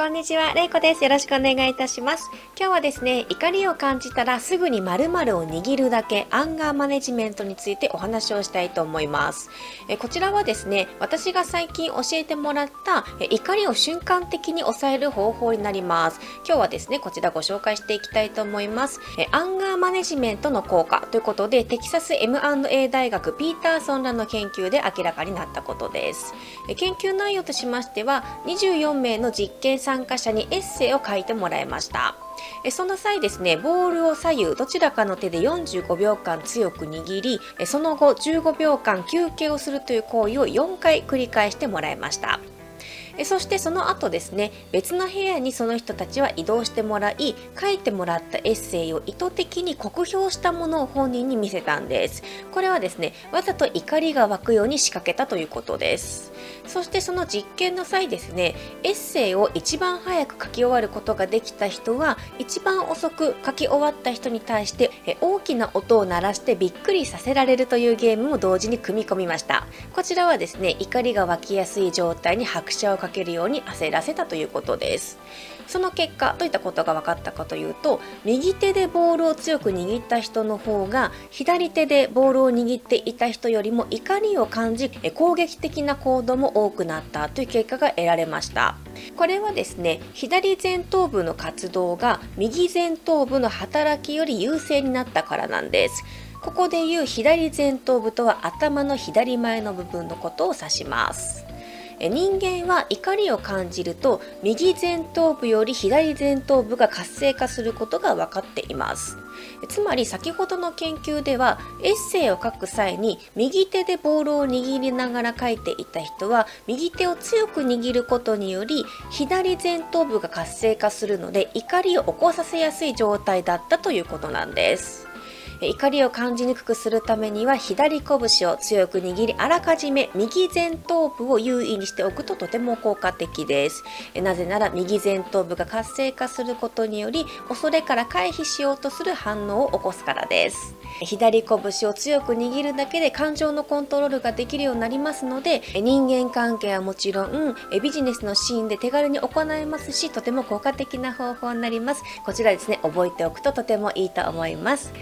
こんにちは、れいこです。よろしくお願いいたします。今日はですね、怒りを感じたらすぐに〇〇を握るだけ、アンガーマネジメントについてお話をしたいと思います。えこちらはですね、私が最近教えてもらったえ怒りを瞬間的に抑える方法になります。今日はですね、こちらご紹介していきたいと思います。えアンガーマネジメントの効果ということで、テキサス M&A 大学ピーターソンらの研究で明らかになったことです。え研究内容としましては、24名の実験参加者にエッセイを書いてもらいました。その際ですねボールを左右どちらかの手で45秒間強く握りその後15秒間休憩をするという行為を4回繰り返してもらいました。えそしてその後ですね別の部屋にその人たちは移動してもらい書いてもらったエッセイを意図的に酷評したものを本人に見せたんです。これはですねわざと怒りが湧くように仕掛けたということです。そしてその実験の際ですねエッセイを一番早く書き終わることができた人は一番遅く書き終わった人に対して大きな音を鳴らしてびっくりさせられるというゲームも同時に組み込みました。こちらはですね怒りが湧きやすい状態に拍車をかけるように焦らせたということです。その結果どういったことが分かったかというと右手でボールを強く握った人の方が左手でボールを握っていた人よりも怒りを感じ攻撃的な行動も多くなったという結果が得られました。これはですね左前頭部の活動が右前頭部の働きより優勢になったからなんです。ここでいう左前頭部とは頭の左前の部分のことを指します。人間は怒りを感じると右前頭部より左前頭部が活性化することが分かっています。つまり先ほどの研究ではエッセイを書く際に右手でボールを握りながら書いていた人は右手を強く握ることにより左前頭部が活性化するので怒りを起こさせやすい状態だったということなんです。怒りを感じにくくするためには左拳を強く握りあらかじめ右前頭部を優位にしておくととても効果的です。なぜなら右前頭部が活性化することにより恐れから回避しようとする反応を起こすからです。左拳を強く握るだけで感情のコントロールができるようになりますので人間関係はもちろんビジネスのシーンで手軽に行えますしとても効果的な方法になります。こちらですね覚えておくととてもいいと思います。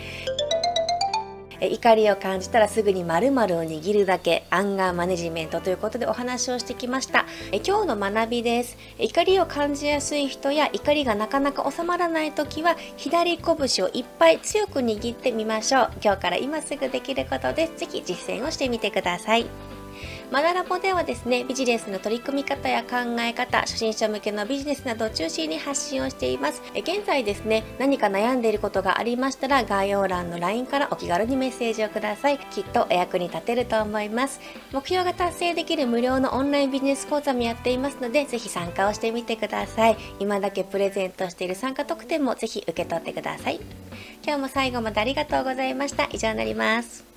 怒りを感じたらすぐに〇〇を握るだけアンガーマネジメントということでお話をしてきました。今日の学びです。怒りを感じやすい人や怒りがなかなか収まらない時は左拳をいっぱい強く握ってみましょう。今日から今すぐできることです。ぜひ実践をしてみてください。マダラボではですね、ビジネスの取り組み方や考え方、初心者向けのビジネスなどを中心に発信をしています。現在ですね、何か悩んでいることがありましたら、概要欄の LINE からお気軽にメッセージをください。きっとお役に立てると思います。目標が達成できる無料のオンラインビジネス講座もやっていますので、ぜひ参加をしてみてください。今だけプレゼントしている参加特典もぜひ受け取ってください。今日も最後までありがとうございました。以上になります。